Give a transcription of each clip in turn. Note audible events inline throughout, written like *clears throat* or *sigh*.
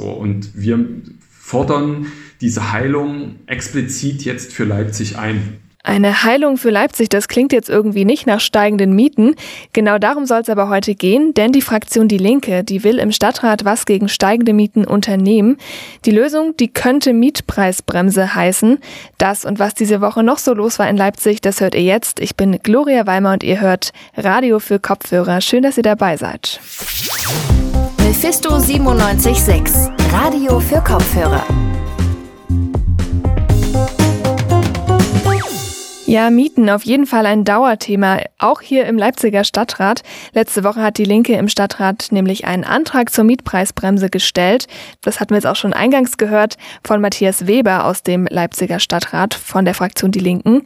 So, und wir fordern diese Heilung explizit jetzt für Leipzig ein. Eine Heilung für Leipzig, das klingt jetzt irgendwie nicht nach steigenden Mieten. Genau darum soll es aber heute gehen, denn die Fraktion Die Linke, die will im Stadtrat was gegen steigende Mieten unternehmen. Die Lösung, die könnte Mietpreisbremse heißen. Das und was diese Woche noch so los war in Leipzig, das hört ihr jetzt. Ich bin Gloria Weimer und ihr hört Radio für Kopfhörer. Schön, dass ihr dabei seid. Mephisto 976, Radio für Kopfhörer. Ja, Mieten auf jeden Fall ein Dauerthema, auch hier im Leipziger Stadtrat. Letzte Woche hat die Linke im Stadtrat nämlich einen Antrag zur Mietpreisbremse gestellt. Das hatten wir jetzt auch schon eingangs gehört von Matthias Weber aus dem Leipziger Stadtrat von der Fraktion Die Linken.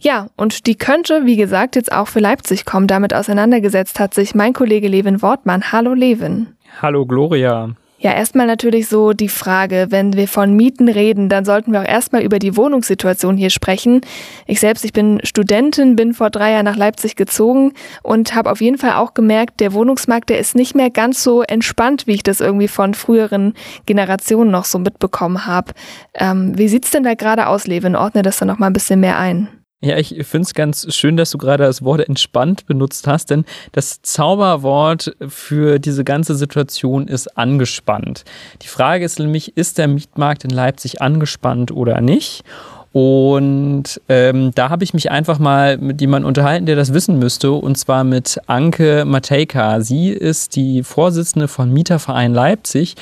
Ja, und die könnte, wie gesagt, jetzt auch für Leipzig kommen. Damit auseinandergesetzt hat sich mein Kollege Levin Wortmann. Hallo Levin. Hallo Gloria. Ja, erstmal natürlich so die Frage, wenn wir von Mieten reden, dann sollten wir auch erstmal über die Wohnungssituation hier sprechen. Ich selbst, ich bin Studentin, bin vor drei Jahren nach Leipzig gezogen und habe auf jeden Fall auch gemerkt, der Wohnungsmarkt, der ist nicht mehr ganz so entspannt, wie ich das irgendwie von früheren Generationen noch so mitbekommen habe. Ähm, wie sieht's denn da gerade aus, Levin? Ordne das dann noch mal ein bisschen mehr ein. Ja, ich finde es ganz schön, dass du gerade das Wort entspannt benutzt hast, denn das Zauberwort für diese ganze Situation ist angespannt. Die Frage ist nämlich, ist der Mietmarkt in Leipzig angespannt oder nicht? Und ähm, da habe ich mich einfach mal mit jemandem unterhalten, der das wissen müsste, und zwar mit Anke Matejka. Sie ist die Vorsitzende von Mieterverein Leipzig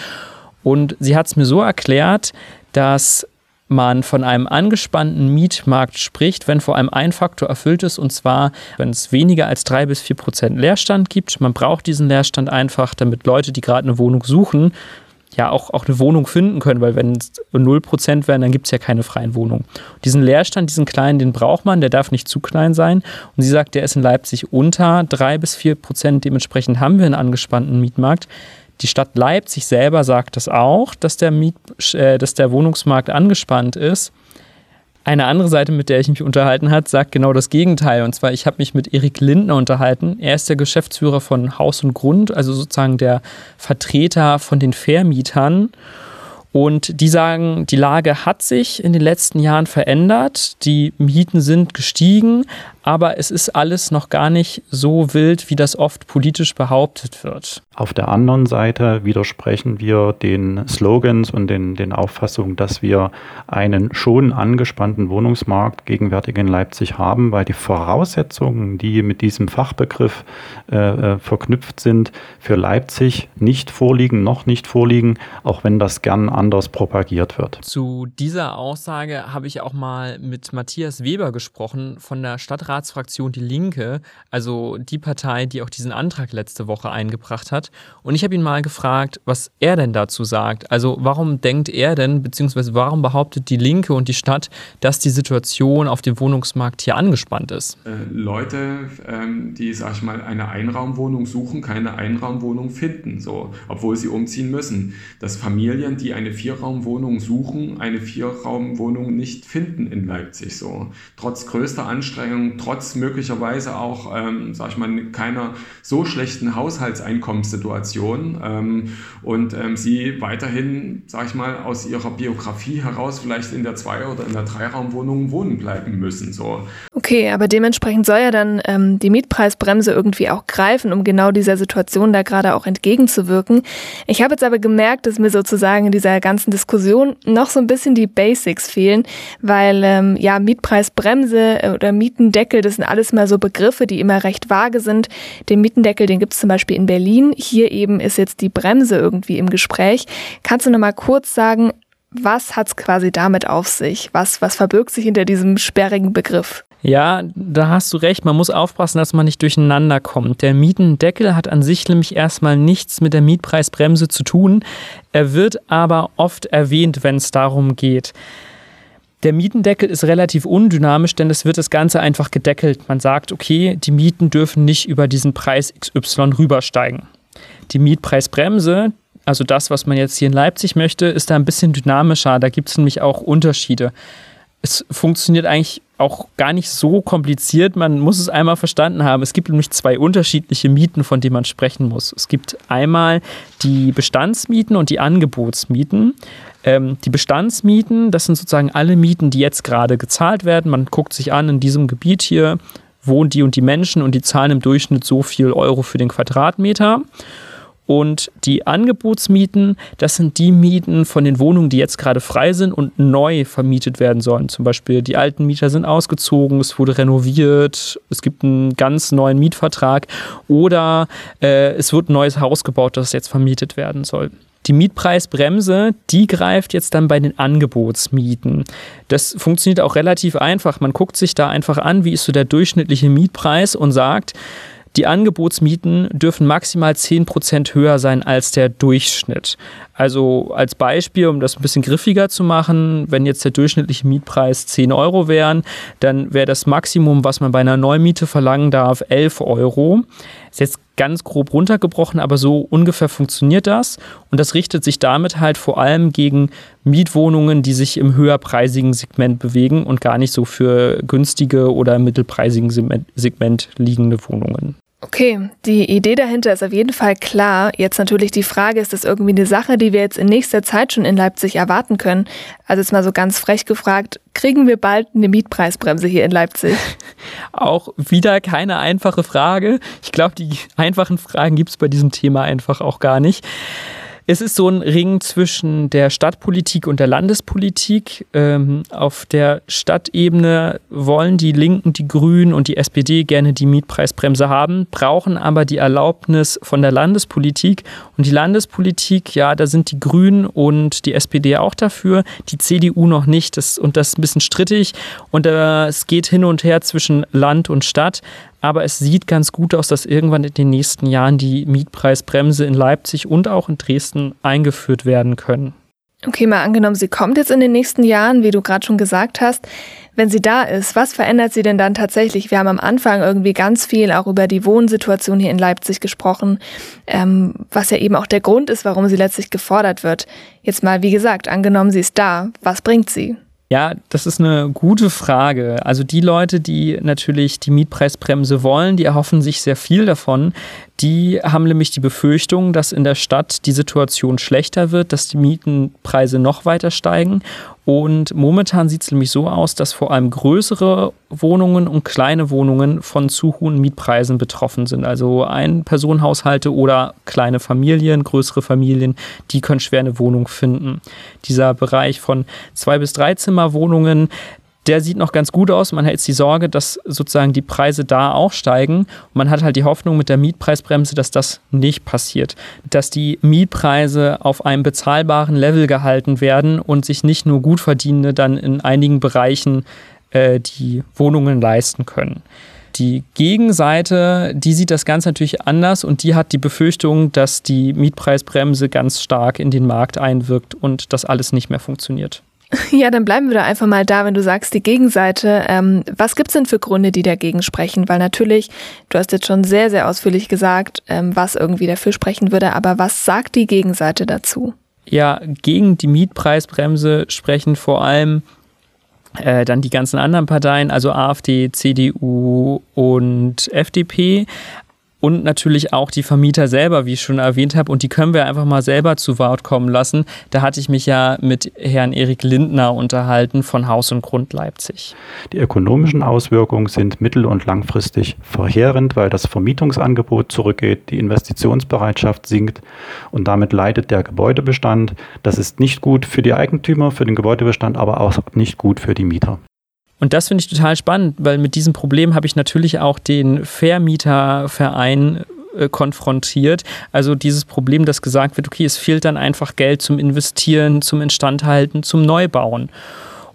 und sie hat es mir so erklärt, dass man von einem angespannten Mietmarkt spricht, wenn vor allem ein Faktor erfüllt ist, und zwar, wenn es weniger als drei bis vier Prozent Leerstand gibt. Man braucht diesen Leerstand einfach, damit Leute, die gerade eine Wohnung suchen, ja auch, auch eine Wohnung finden können, weil wenn es 0% wären, dann gibt es ja keine freien Wohnungen. Diesen Leerstand, diesen kleinen, den braucht man, der darf nicht zu klein sein. Und sie sagt, der ist in Leipzig unter 3 bis 4%. Dementsprechend haben wir einen angespannten Mietmarkt. Die Stadt Leipzig selber sagt das auch, dass der, Miet, äh, dass der Wohnungsmarkt angespannt ist. Eine andere Seite, mit der ich mich unterhalten habe, sagt genau das Gegenteil. Und zwar, ich habe mich mit Erik Lindner unterhalten. Er ist der Geschäftsführer von Haus und Grund, also sozusagen der Vertreter von den Vermietern. Und die sagen, die Lage hat sich in den letzten Jahren verändert, die Mieten sind gestiegen, aber es ist alles noch gar nicht so wild, wie das oft politisch behauptet wird. Auf der anderen Seite widersprechen wir den Slogans und den, den Auffassungen, dass wir einen schon angespannten Wohnungsmarkt gegenwärtig in Leipzig haben, weil die Voraussetzungen, die mit diesem Fachbegriff äh, äh verknüpft sind, für Leipzig nicht vorliegen, noch nicht vorliegen, auch wenn das gern anders propagiert wird. Zu dieser Aussage habe ich auch mal mit Matthias Weber gesprochen von der Stadtrat Stadtratsfraktion Die Linke, also die Partei, die auch diesen Antrag letzte Woche eingebracht hat. Und ich habe ihn mal gefragt, was er denn dazu sagt. Also warum denkt er denn, beziehungsweise warum behauptet die Linke und die Stadt, dass die Situation auf dem Wohnungsmarkt hier angespannt ist? Äh, Leute, ähm, die, sag ich mal, eine Einraumwohnung suchen, keine Einraumwohnung finden, so, obwohl sie umziehen müssen. Dass Familien, die eine Vierraumwohnung suchen, eine Vierraumwohnung nicht finden in Leipzig, so. Trotz größter Anstrengungen, trotz möglicherweise auch, ähm, sag ich mal, keiner so schlechten Haushaltseinkommenssituation ähm, und ähm, sie weiterhin, sag ich mal, aus ihrer Biografie heraus vielleicht in der Zwei- oder in der Dreiraumwohnung wohnen bleiben müssen. So. Okay, aber dementsprechend soll ja dann ähm, die Mietpreisbremse irgendwie auch greifen, um genau dieser Situation da gerade auch entgegenzuwirken. Ich habe jetzt aber gemerkt, dass mir sozusagen in dieser ganzen Diskussion noch so ein bisschen die Basics fehlen, weil ähm, ja Mietpreisbremse äh, oder Mietendeckel Mietendeckel, das sind alles mal so Begriffe, die immer recht vage sind. Den Mietendeckel, den gibt es zum Beispiel in Berlin. Hier eben ist jetzt die Bremse irgendwie im Gespräch. Kannst du noch mal kurz sagen, was hat es quasi damit auf sich? Was, was verbirgt sich hinter diesem sperrigen Begriff? Ja, da hast du recht. Man muss aufpassen, dass man nicht durcheinander kommt. Der Mietendeckel hat an sich nämlich erstmal nichts mit der Mietpreisbremse zu tun. Er wird aber oft erwähnt, wenn es darum geht. Der Mietendeckel ist relativ undynamisch, denn es wird das Ganze einfach gedeckelt. Man sagt, okay, die Mieten dürfen nicht über diesen Preis XY rübersteigen. Die Mietpreisbremse, also das, was man jetzt hier in Leipzig möchte, ist da ein bisschen dynamischer. Da gibt es nämlich auch Unterschiede. Es funktioniert eigentlich auch gar nicht so kompliziert. Man muss es einmal verstanden haben. Es gibt nämlich zwei unterschiedliche Mieten, von denen man sprechen muss. Es gibt einmal die Bestandsmieten und die Angebotsmieten. Ähm, die Bestandsmieten, das sind sozusagen alle Mieten, die jetzt gerade gezahlt werden. Man guckt sich an, in diesem Gebiet hier wohnen die und die Menschen und die zahlen im Durchschnitt so viel Euro für den Quadratmeter. Und die Angebotsmieten, das sind die Mieten von den Wohnungen, die jetzt gerade frei sind und neu vermietet werden sollen. Zum Beispiel die alten Mieter sind ausgezogen, es wurde renoviert, es gibt einen ganz neuen Mietvertrag oder äh, es wird ein neues Haus gebaut, das jetzt vermietet werden soll. Die Mietpreisbremse, die greift jetzt dann bei den Angebotsmieten. Das funktioniert auch relativ einfach. Man guckt sich da einfach an, wie ist so der durchschnittliche Mietpreis und sagt, die Angebotsmieten dürfen maximal 10% höher sein als der Durchschnitt. Also als Beispiel, um das ein bisschen griffiger zu machen, wenn jetzt der durchschnittliche Mietpreis 10 Euro wären, dann wäre das Maximum, was man bei einer Neumiete verlangen darf, 11 Euro. Ist jetzt ganz grob runtergebrochen, aber so ungefähr funktioniert das. Und das richtet sich damit halt vor allem gegen Mietwohnungen, die sich im höherpreisigen Segment bewegen und gar nicht so für günstige oder mittelpreisigen Segment liegende Wohnungen. Okay, die Idee dahinter ist auf jeden Fall klar. Jetzt natürlich die Frage, ist das irgendwie eine Sache, die wir jetzt in nächster Zeit schon in Leipzig erwarten können? Also jetzt mal so ganz frech gefragt, kriegen wir bald eine Mietpreisbremse hier in Leipzig? *laughs* Auch wieder keine einfache Frage. Ich glaube, die einfachen Fragen gibt es bei diesem Thema einfach auch gar nicht. Es ist so ein Ring zwischen der Stadtpolitik und der Landespolitik. Ähm, auf der Stadtebene wollen die Linken, die Grünen und die SPD gerne die Mietpreisbremse haben, brauchen aber die Erlaubnis von der Landespolitik. Und die Landespolitik, ja, da sind die Grünen und die SPD auch dafür, die CDU noch nicht. Das, und das ist ein bisschen strittig. Und äh, es geht hin und her zwischen Land und Stadt aber es sieht ganz gut aus, dass irgendwann in den nächsten Jahren die Mietpreisbremse in Leipzig und auch in Dresden eingeführt werden können. Okay, mal angenommen, sie kommt jetzt in den nächsten Jahren, wie du gerade schon gesagt hast. Wenn sie da ist, was verändert sie denn dann tatsächlich? Wir haben am Anfang irgendwie ganz viel auch über die Wohnsituation hier in Leipzig gesprochen, ähm, was ja eben auch der Grund ist, warum sie letztlich gefordert wird. Jetzt mal, wie gesagt, angenommen, sie ist da, was bringt sie? Ja, das ist eine gute Frage. Also die Leute, die natürlich die Mietpreisbremse wollen, die erhoffen sich sehr viel davon. Die haben nämlich die Befürchtung, dass in der Stadt die Situation schlechter wird, dass die Mietenpreise noch weiter steigen. Und momentan sieht es nämlich so aus, dass vor allem größere Wohnungen und kleine Wohnungen von zu hohen Mietpreisen betroffen sind. Also Ein-Personenhaushalte oder kleine Familien, größere Familien, die können schwer eine Wohnung finden. Dieser Bereich von zwei bis drei Zimmerwohnungen, der sieht noch ganz gut aus. Man hat jetzt die Sorge, dass sozusagen die Preise da auch steigen. Und man hat halt die Hoffnung mit der Mietpreisbremse, dass das nicht passiert. Dass die Mietpreise auf einem bezahlbaren Level gehalten werden und sich nicht nur Gutverdienende dann in einigen Bereichen äh, die Wohnungen leisten können. Die Gegenseite, die sieht das Ganze natürlich anders und die hat die Befürchtung, dass die Mietpreisbremse ganz stark in den Markt einwirkt und das alles nicht mehr funktioniert. *laughs* Ja, dann bleiben wir da einfach mal da, wenn du sagst, die Gegenseite. Ähm, was gibt es denn für Gründe, die dagegen sprechen? Weil natürlich, du hast jetzt schon sehr, sehr ausführlich gesagt, ähm, was irgendwie dafür sprechen würde, aber was sagt die Gegenseite dazu? Ja, gegen die Mietpreisbremse sprechen vor allem äh, dann die ganzen anderen Parteien, also AfD, CDU und FDP und natürlich auch die Vermieter selber, wie ich schon erwähnt habe. Und die können wir einfach mal selber zu Wort kommen lassen. Da hatte ich mich ja mit Herrn Erik Lindner unterhalten von Haus und Grund Leipzig. Die ökonomischen Auswirkungen sind mittel- und langfristig verheerend, weil das Vermietungsangebot zurückgeht, die Investitionsbereitschaft sinkt und damit leidet der Gebäudebestand. Das ist nicht gut für die Eigentümer, für den Gebäudebestand, aber auch nicht gut für die Mieter. Und das finde ich total spannend, weil mit diesem Problem habe ich natürlich auch den Vermieterverein äh, konfrontiert. Also dieses Problem, dass gesagt wird, okay, es fehlt dann einfach Geld zum Investieren, zum Instandhalten, zum Neubauen.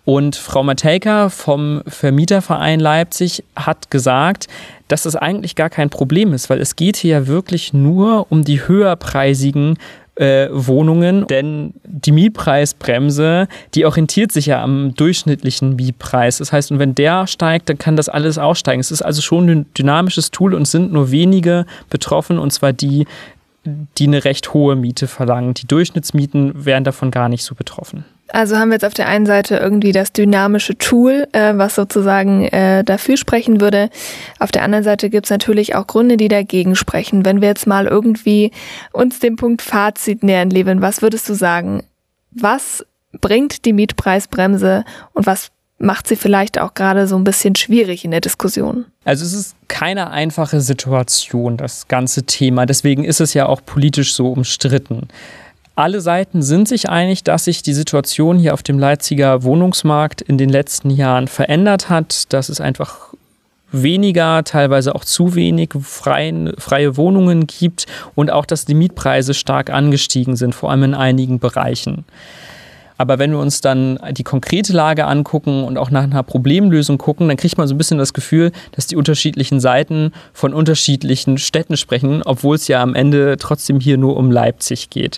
Und Frau Matejka vom Vermieterverein Leipzig hat gesagt, dass das eigentlich gar kein Problem ist, weil es geht hier ja wirklich nur um die höherpreisigen äh, Wohnungen, denn die Mietpreisbremse, die orientiert sich ja am durchschnittlichen Mietpreis. Das heißt, und wenn der steigt, dann kann das alles auch steigen. Es ist also schon ein dynamisches Tool und sind nur wenige betroffen, und zwar die, die eine recht hohe Miete verlangen. Die Durchschnittsmieten wären davon gar nicht so betroffen. Also haben wir jetzt auf der einen Seite irgendwie das dynamische Tool, äh, was sozusagen äh, dafür sprechen würde. Auf der anderen Seite gibt es natürlich auch Gründe, die dagegen sprechen. Wenn wir jetzt mal irgendwie uns dem Punkt Fazit nähern, Levin, was würdest du sagen? Was bringt die Mietpreisbremse und was macht sie vielleicht auch gerade so ein bisschen schwierig in der Diskussion? Also es ist keine einfache Situation, das ganze Thema. Deswegen ist es ja auch politisch so umstritten. Alle Seiten sind sich einig, dass sich die Situation hier auf dem Leipziger Wohnungsmarkt in den letzten Jahren verändert hat, dass es einfach weniger, teilweise auch zu wenig freien, freie Wohnungen gibt und auch, dass die Mietpreise stark angestiegen sind, vor allem in einigen Bereichen. Aber wenn wir uns dann die konkrete Lage angucken und auch nach einer Problemlösung gucken, dann kriegt man so ein bisschen das Gefühl, dass die unterschiedlichen Seiten von unterschiedlichen Städten sprechen, obwohl es ja am Ende trotzdem hier nur um Leipzig geht.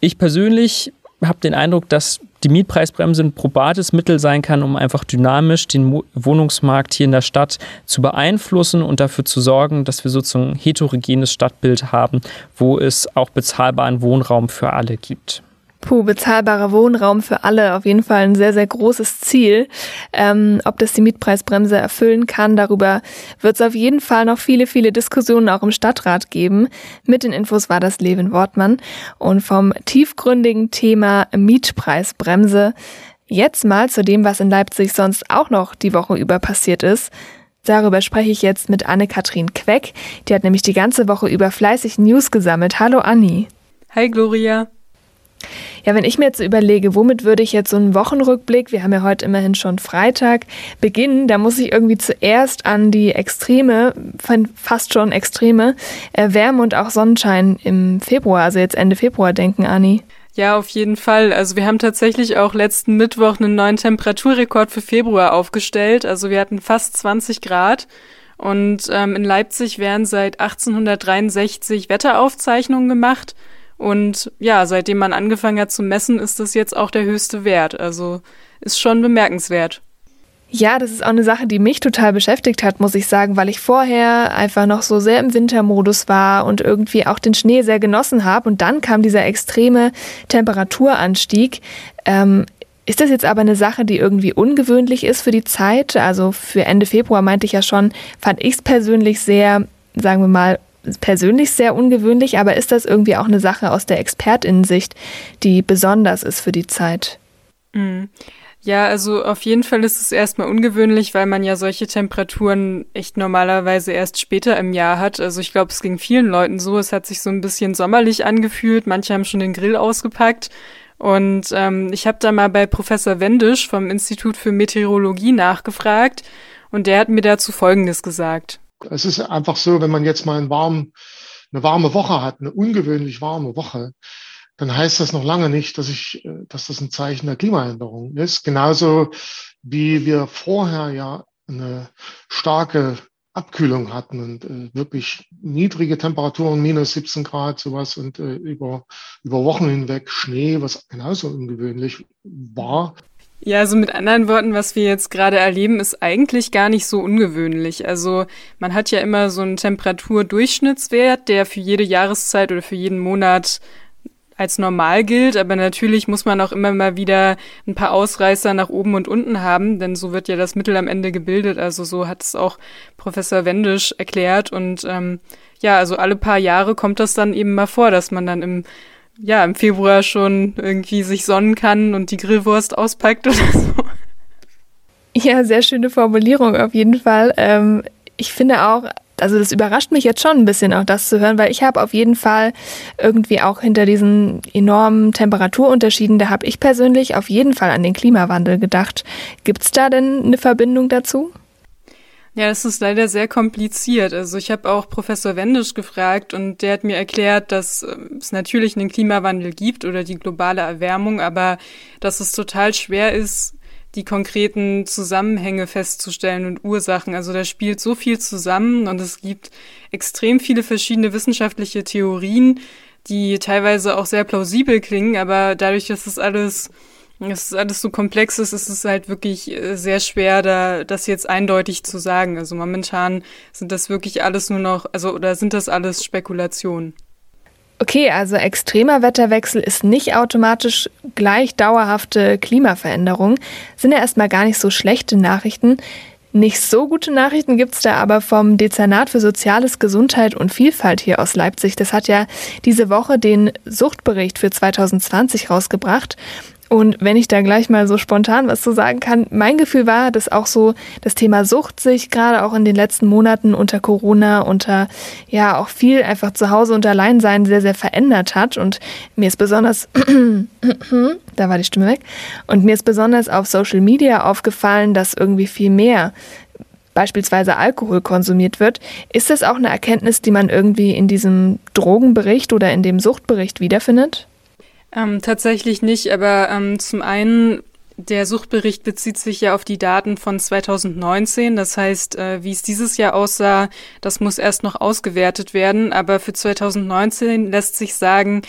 Ich persönlich habe den Eindruck, dass die Mietpreisbremse ein probates Mittel sein kann, um einfach dynamisch den Wohnungsmarkt hier in der Stadt zu beeinflussen und dafür zu sorgen, dass wir sozusagen ein heterogenes Stadtbild haben, wo es auch bezahlbaren Wohnraum für alle gibt. Puh, bezahlbarer Wohnraum für alle, auf jeden Fall ein sehr, sehr großes Ziel. Ähm, ob das die Mietpreisbremse erfüllen kann, darüber wird es auf jeden Fall noch viele, viele Diskussionen auch im Stadtrat geben. Mit den Infos war das Levin Wortmann. Und vom tiefgründigen Thema Mietpreisbremse jetzt mal zu dem, was in Leipzig sonst auch noch die Woche über passiert ist. Darüber spreche ich jetzt mit Anne-Kathrin Queck. Die hat nämlich die ganze Woche über fleißig News gesammelt. Hallo Anni. Hi Gloria. Ja, wenn ich mir jetzt überlege, womit würde ich jetzt so einen Wochenrückblick, wir haben ja heute immerhin schon Freitag, beginnen, da muss ich irgendwie zuerst an die Extreme, fast schon Extreme, äh, Wärme und auch Sonnenschein im Februar, also jetzt Ende Februar denken, Anni. Ja, auf jeden Fall. Also wir haben tatsächlich auch letzten Mittwoch einen neuen Temperaturrekord für Februar aufgestellt. Also wir hatten fast 20 Grad. Und ähm, in Leipzig werden seit 1863 Wetteraufzeichnungen gemacht. Und ja, seitdem man angefangen hat zu messen, ist das jetzt auch der höchste Wert. Also ist schon bemerkenswert. Ja, das ist auch eine Sache, die mich total beschäftigt hat, muss ich sagen, weil ich vorher einfach noch so sehr im Wintermodus war und irgendwie auch den Schnee sehr genossen habe. Und dann kam dieser extreme Temperaturanstieg. Ähm, ist das jetzt aber eine Sache, die irgendwie ungewöhnlich ist für die Zeit? Also für Ende Februar meinte ich ja schon, fand ich es persönlich sehr, sagen wir mal, persönlich sehr ungewöhnlich, aber ist das irgendwie auch eine Sache aus der Expertinnensicht, die besonders ist für die Zeit? Mhm. Ja, also auf jeden Fall ist es erstmal ungewöhnlich, weil man ja solche Temperaturen echt normalerweise erst später im Jahr hat. Also ich glaube, es ging vielen Leuten so. Es hat sich so ein bisschen sommerlich angefühlt. Manche haben schon den Grill ausgepackt. Und ähm, ich habe da mal bei Professor Wendisch vom Institut für Meteorologie nachgefragt und der hat mir dazu Folgendes gesagt. Es ist einfach so, wenn man jetzt mal einen warmen, eine warme Woche hat, eine ungewöhnlich warme Woche, dann heißt das noch lange nicht, dass ich, äh, dass das ein Zeichen der Klimaänderung ist. Genauso wie wir vorher ja eine starke Abkühlung hatten und äh, wirklich niedrige Temperaturen, minus 17 Grad, sowas und äh, über, über Wochen hinweg Schnee, was genauso ungewöhnlich war. Ja, also mit anderen Worten, was wir jetzt gerade erleben, ist eigentlich gar nicht so ungewöhnlich. Also man hat ja immer so einen Temperaturdurchschnittswert, der für jede Jahreszeit oder für jeden Monat als normal gilt, aber natürlich muss man auch immer mal wieder ein paar Ausreißer nach oben und unten haben, denn so wird ja das Mittel am Ende gebildet. Also so hat es auch Professor Wendisch erklärt. Und ähm, ja, also alle paar Jahre kommt das dann eben mal vor, dass man dann im ja, im Februar schon irgendwie sich sonnen kann und die Grillwurst auspackt oder so. Ja, sehr schöne Formulierung auf jeden Fall. Ähm, ich finde auch, also das überrascht mich jetzt schon ein bisschen auch das zu hören, weil ich habe auf jeden Fall irgendwie auch hinter diesen enormen Temperaturunterschieden, da habe ich persönlich auf jeden Fall an den Klimawandel gedacht. Gibt es da denn eine Verbindung dazu? Ja, das ist leider sehr kompliziert. Also ich habe auch Professor Wendisch gefragt und der hat mir erklärt, dass äh, es natürlich einen Klimawandel gibt oder die globale Erwärmung, aber dass es total schwer ist, die konkreten Zusammenhänge festzustellen und Ursachen. Also da spielt so viel zusammen und es gibt extrem viele verschiedene wissenschaftliche Theorien, die teilweise auch sehr plausibel klingen, aber dadurch, dass es alles es ist alles so komplex ist, ist es halt wirklich äh, sehr schwer, da das jetzt eindeutig zu sagen. Also momentan sind das wirklich alles nur noch, also oder sind das alles Spekulationen? Okay, also extremer Wetterwechsel ist nicht automatisch gleich dauerhafte Klimaveränderung. Sind ja erstmal gar nicht so schlechte Nachrichten. Nicht so gute Nachrichten gibt es da aber vom Dezernat für Soziales, Gesundheit und Vielfalt hier aus Leipzig. Das hat ja diese Woche den Suchtbericht für 2020 rausgebracht. Und wenn ich da gleich mal so spontan was zu sagen kann, mein Gefühl war, dass auch so das Thema Sucht sich gerade auch in den letzten Monaten unter Corona, unter ja auch viel einfach zu Hause und allein sein sehr, sehr verändert hat. Und mir ist besonders, *clears throat* da war die Stimme weg, und mir ist besonders auf Social Media aufgefallen, dass irgendwie viel mehr beispielsweise Alkohol konsumiert wird. Ist das auch eine Erkenntnis, die man irgendwie in diesem Drogenbericht oder in dem Suchtbericht wiederfindet? Ähm, tatsächlich nicht, aber ähm, zum einen der Suchtbericht bezieht sich ja auf die Daten von 2019. Das heißt, äh, wie es dieses Jahr aussah, das muss erst noch ausgewertet werden. Aber für 2019 lässt sich sagen,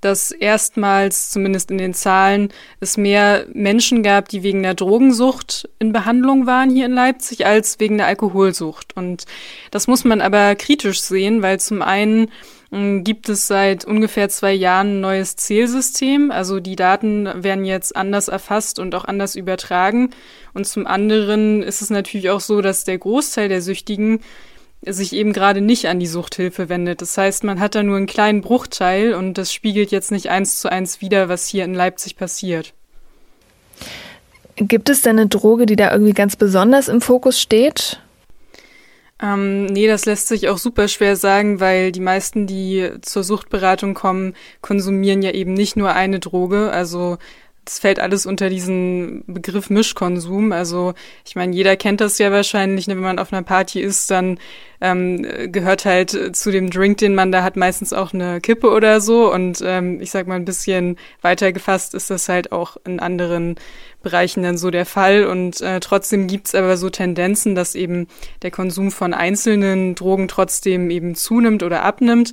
dass erstmals, zumindest in den Zahlen, es mehr Menschen gab, die wegen der Drogensucht in Behandlung waren hier in Leipzig, als wegen der Alkoholsucht. Und das muss man aber kritisch sehen, weil zum einen gibt es seit ungefähr zwei Jahren ein neues Zählsystem. Also die Daten werden jetzt anders erfasst und auch anders übertragen. Und zum anderen ist es natürlich auch so, dass der Großteil der Süchtigen sich eben gerade nicht an die Suchthilfe wendet. Das heißt, man hat da nur einen kleinen Bruchteil und das spiegelt jetzt nicht eins zu eins wider, was hier in Leipzig passiert. Gibt es denn eine Droge, die da irgendwie ganz besonders im Fokus steht? Ähm, nee, das lässt sich auch super schwer sagen, weil die meisten, die zur Suchtberatung kommen, konsumieren ja eben nicht nur eine Droge. Also das fällt alles unter diesen Begriff Mischkonsum. Also ich meine, jeder kennt das ja wahrscheinlich, ne? wenn man auf einer Party ist, dann ähm, gehört halt zu dem Drink, den man da hat, meistens auch eine Kippe oder so. Und ähm, ich sag mal, ein bisschen weiter gefasst ist das halt auch in anderen Bereichen dann so der Fall. Und äh, trotzdem gibt's aber so Tendenzen, dass eben der Konsum von einzelnen Drogen trotzdem eben zunimmt oder abnimmt.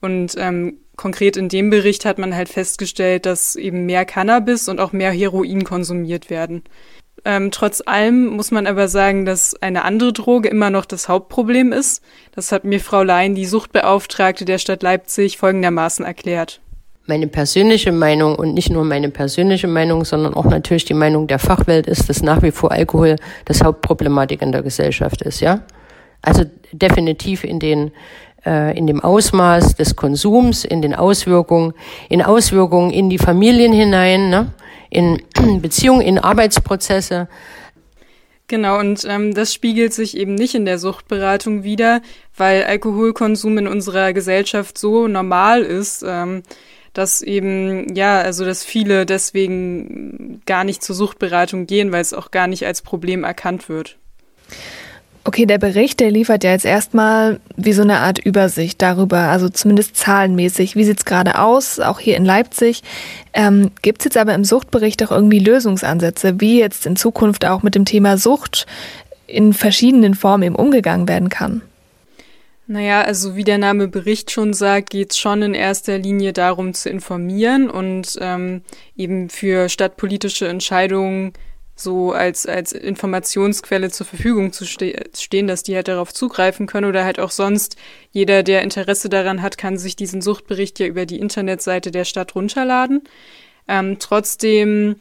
Und ähm, konkret in dem Bericht hat man halt festgestellt, dass eben mehr Cannabis und auch mehr Heroin konsumiert werden. Ähm, trotz allem muss man aber sagen, dass eine andere Droge immer noch das Hauptproblem ist. Das hat mir Frau Lein, die Suchtbeauftragte der Stadt Leipzig, folgendermaßen erklärt. Meine persönliche Meinung und nicht nur meine persönliche Meinung, sondern auch natürlich die Meinung der Fachwelt ist, dass nach wie vor Alkohol das Hauptproblematik in der Gesellschaft ist, ja? Also definitiv in den äh, in dem Ausmaß des Konsums, in den Auswirkungen, in Auswirkungen in die Familien hinein, ne? in *clears throat* Beziehungen, in Arbeitsprozesse. Genau, und ähm, das spiegelt sich eben nicht in der Suchtberatung wieder, weil Alkoholkonsum in unserer Gesellschaft so normal ist, ähm, dass eben, ja, also dass viele deswegen gar nicht zur Suchtberatung gehen, weil es auch gar nicht als Problem erkannt wird. Okay, der Bericht, der liefert ja jetzt erstmal wie so eine Art Übersicht darüber, also zumindest zahlenmäßig. Wie sieht's gerade aus, auch hier in Leipzig? Ähm, Gibt jetzt aber im Suchtbericht auch irgendwie Lösungsansätze, wie jetzt in Zukunft auch mit dem Thema Sucht in verschiedenen Formen eben umgegangen werden kann? Naja, also wie der Name Bericht schon sagt, geht es schon in erster Linie darum zu informieren und ähm, eben für stadtpolitische Entscheidungen so als, als Informationsquelle zur Verfügung zu ste stehen, dass die halt darauf zugreifen können oder halt auch sonst jeder, der Interesse daran hat, kann sich diesen Suchtbericht ja über die Internetseite der Stadt runterladen. Ähm, trotzdem,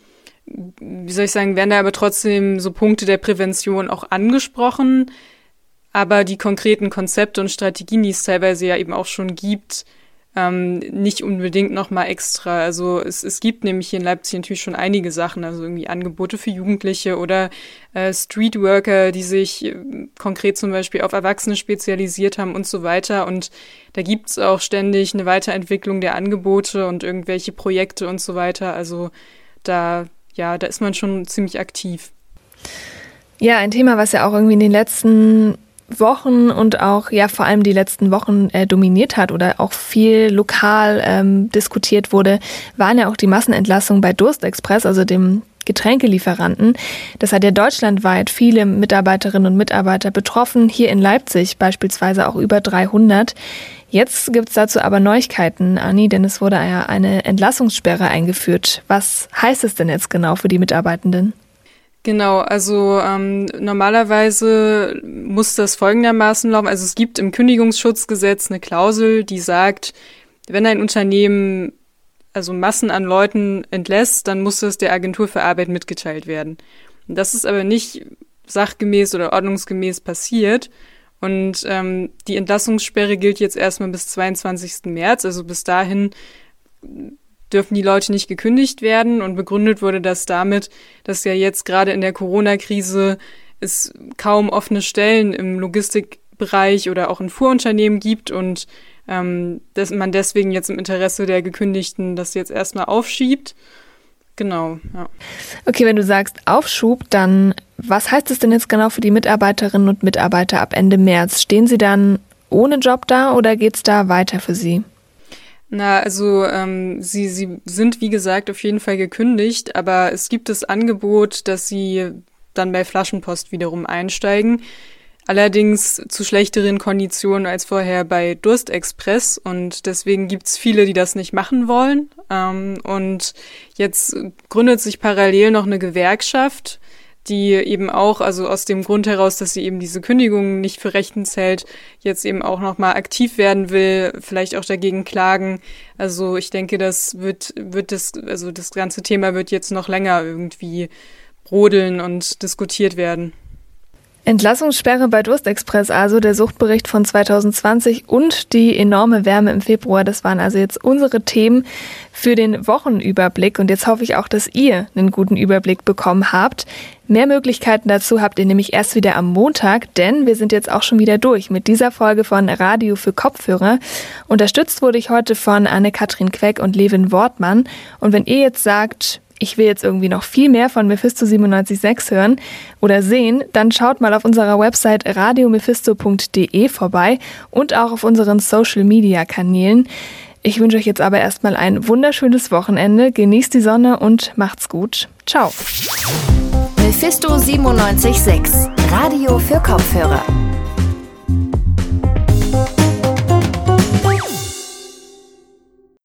wie soll ich sagen, werden da aber trotzdem so Punkte der Prävention auch angesprochen. Aber die konkreten Konzepte und Strategien, die es teilweise ja eben auch schon gibt, ähm, nicht unbedingt nochmal extra. Also es, es gibt nämlich hier in Leipzig natürlich schon einige Sachen, also irgendwie Angebote für Jugendliche oder äh, Streetworker, die sich äh, konkret zum Beispiel auf Erwachsene spezialisiert haben und so weiter. Und da gibt's auch ständig eine Weiterentwicklung der Angebote und irgendwelche Projekte und so weiter. Also da, ja, da ist man schon ziemlich aktiv. Ja, ein Thema, was ja auch irgendwie in den letzten Wochen und auch ja vor allem die letzten Wochen äh, dominiert hat oder auch viel lokal ähm, diskutiert wurde, waren ja auch die Massenentlassungen bei Durstexpress, also dem Getränkelieferanten. Das hat ja deutschlandweit viele Mitarbeiterinnen und Mitarbeiter betroffen, hier in Leipzig beispielsweise auch über 300. Jetzt gibt's dazu aber Neuigkeiten, Anni, denn es wurde ja eine Entlassungssperre eingeführt. Was heißt es denn jetzt genau für die Mitarbeitenden? Genau, also ähm, normalerweise muss das folgendermaßen laufen. Also es gibt im Kündigungsschutzgesetz eine Klausel, die sagt, wenn ein Unternehmen also Massen an Leuten entlässt, dann muss das der Agentur für Arbeit mitgeteilt werden. Und das ist aber nicht sachgemäß oder ordnungsgemäß passiert. Und ähm, die Entlassungssperre gilt jetzt erstmal bis 22. März. Also bis dahin dürfen die Leute nicht gekündigt werden. Und begründet wurde das damit, dass ja jetzt gerade in der Corona-Krise es kaum offene Stellen im Logistikbereich oder auch in Fuhrunternehmen gibt und ähm, dass man deswegen jetzt im Interesse der Gekündigten das jetzt erstmal aufschiebt. Genau, ja. Okay, wenn du sagst Aufschub, dann was heißt es denn jetzt genau für die Mitarbeiterinnen und Mitarbeiter ab Ende März? Stehen sie dann ohne Job da oder geht es da weiter für sie? Na, also ähm, sie, sie sind wie gesagt auf jeden Fall gekündigt, aber es gibt das Angebot, dass sie dann bei Flaschenpost wiederum einsteigen. Allerdings zu schlechteren Konditionen als vorher bei Durstexpress und deswegen gibt's viele, die das nicht machen wollen. Ähm, und jetzt gründet sich parallel noch eine Gewerkschaft, die eben auch, also aus dem Grund heraus, dass sie eben diese Kündigungen nicht für rechtens hält, jetzt eben auch nochmal aktiv werden will, vielleicht auch dagegen klagen. Also ich denke, das wird, wird das, also das ganze Thema wird jetzt noch länger irgendwie brodeln und diskutiert werden. Entlassungssperre bei Durstexpress, also der Suchtbericht von 2020 und die enorme Wärme im Februar. Das waren also jetzt unsere Themen für den Wochenüberblick. Und jetzt hoffe ich auch, dass ihr einen guten Überblick bekommen habt. Mehr Möglichkeiten dazu habt ihr nämlich erst wieder am Montag, denn wir sind jetzt auch schon wieder durch mit dieser Folge von Radio für Kopfhörer. Unterstützt wurde ich heute von Anne-Kathrin Queck und Levin Wortmann. Und wenn ihr jetzt sagt, ich will jetzt irgendwie noch viel mehr von Mephisto 976 hören oder sehen, dann schaut mal auf unserer Website radiomephisto.de vorbei und auch auf unseren Social Media Kanälen. Ich wünsche euch jetzt aber erstmal ein wunderschönes Wochenende, genießt die Sonne und macht's gut. Ciao. Mephisto 976, Radio für Kopfhörer.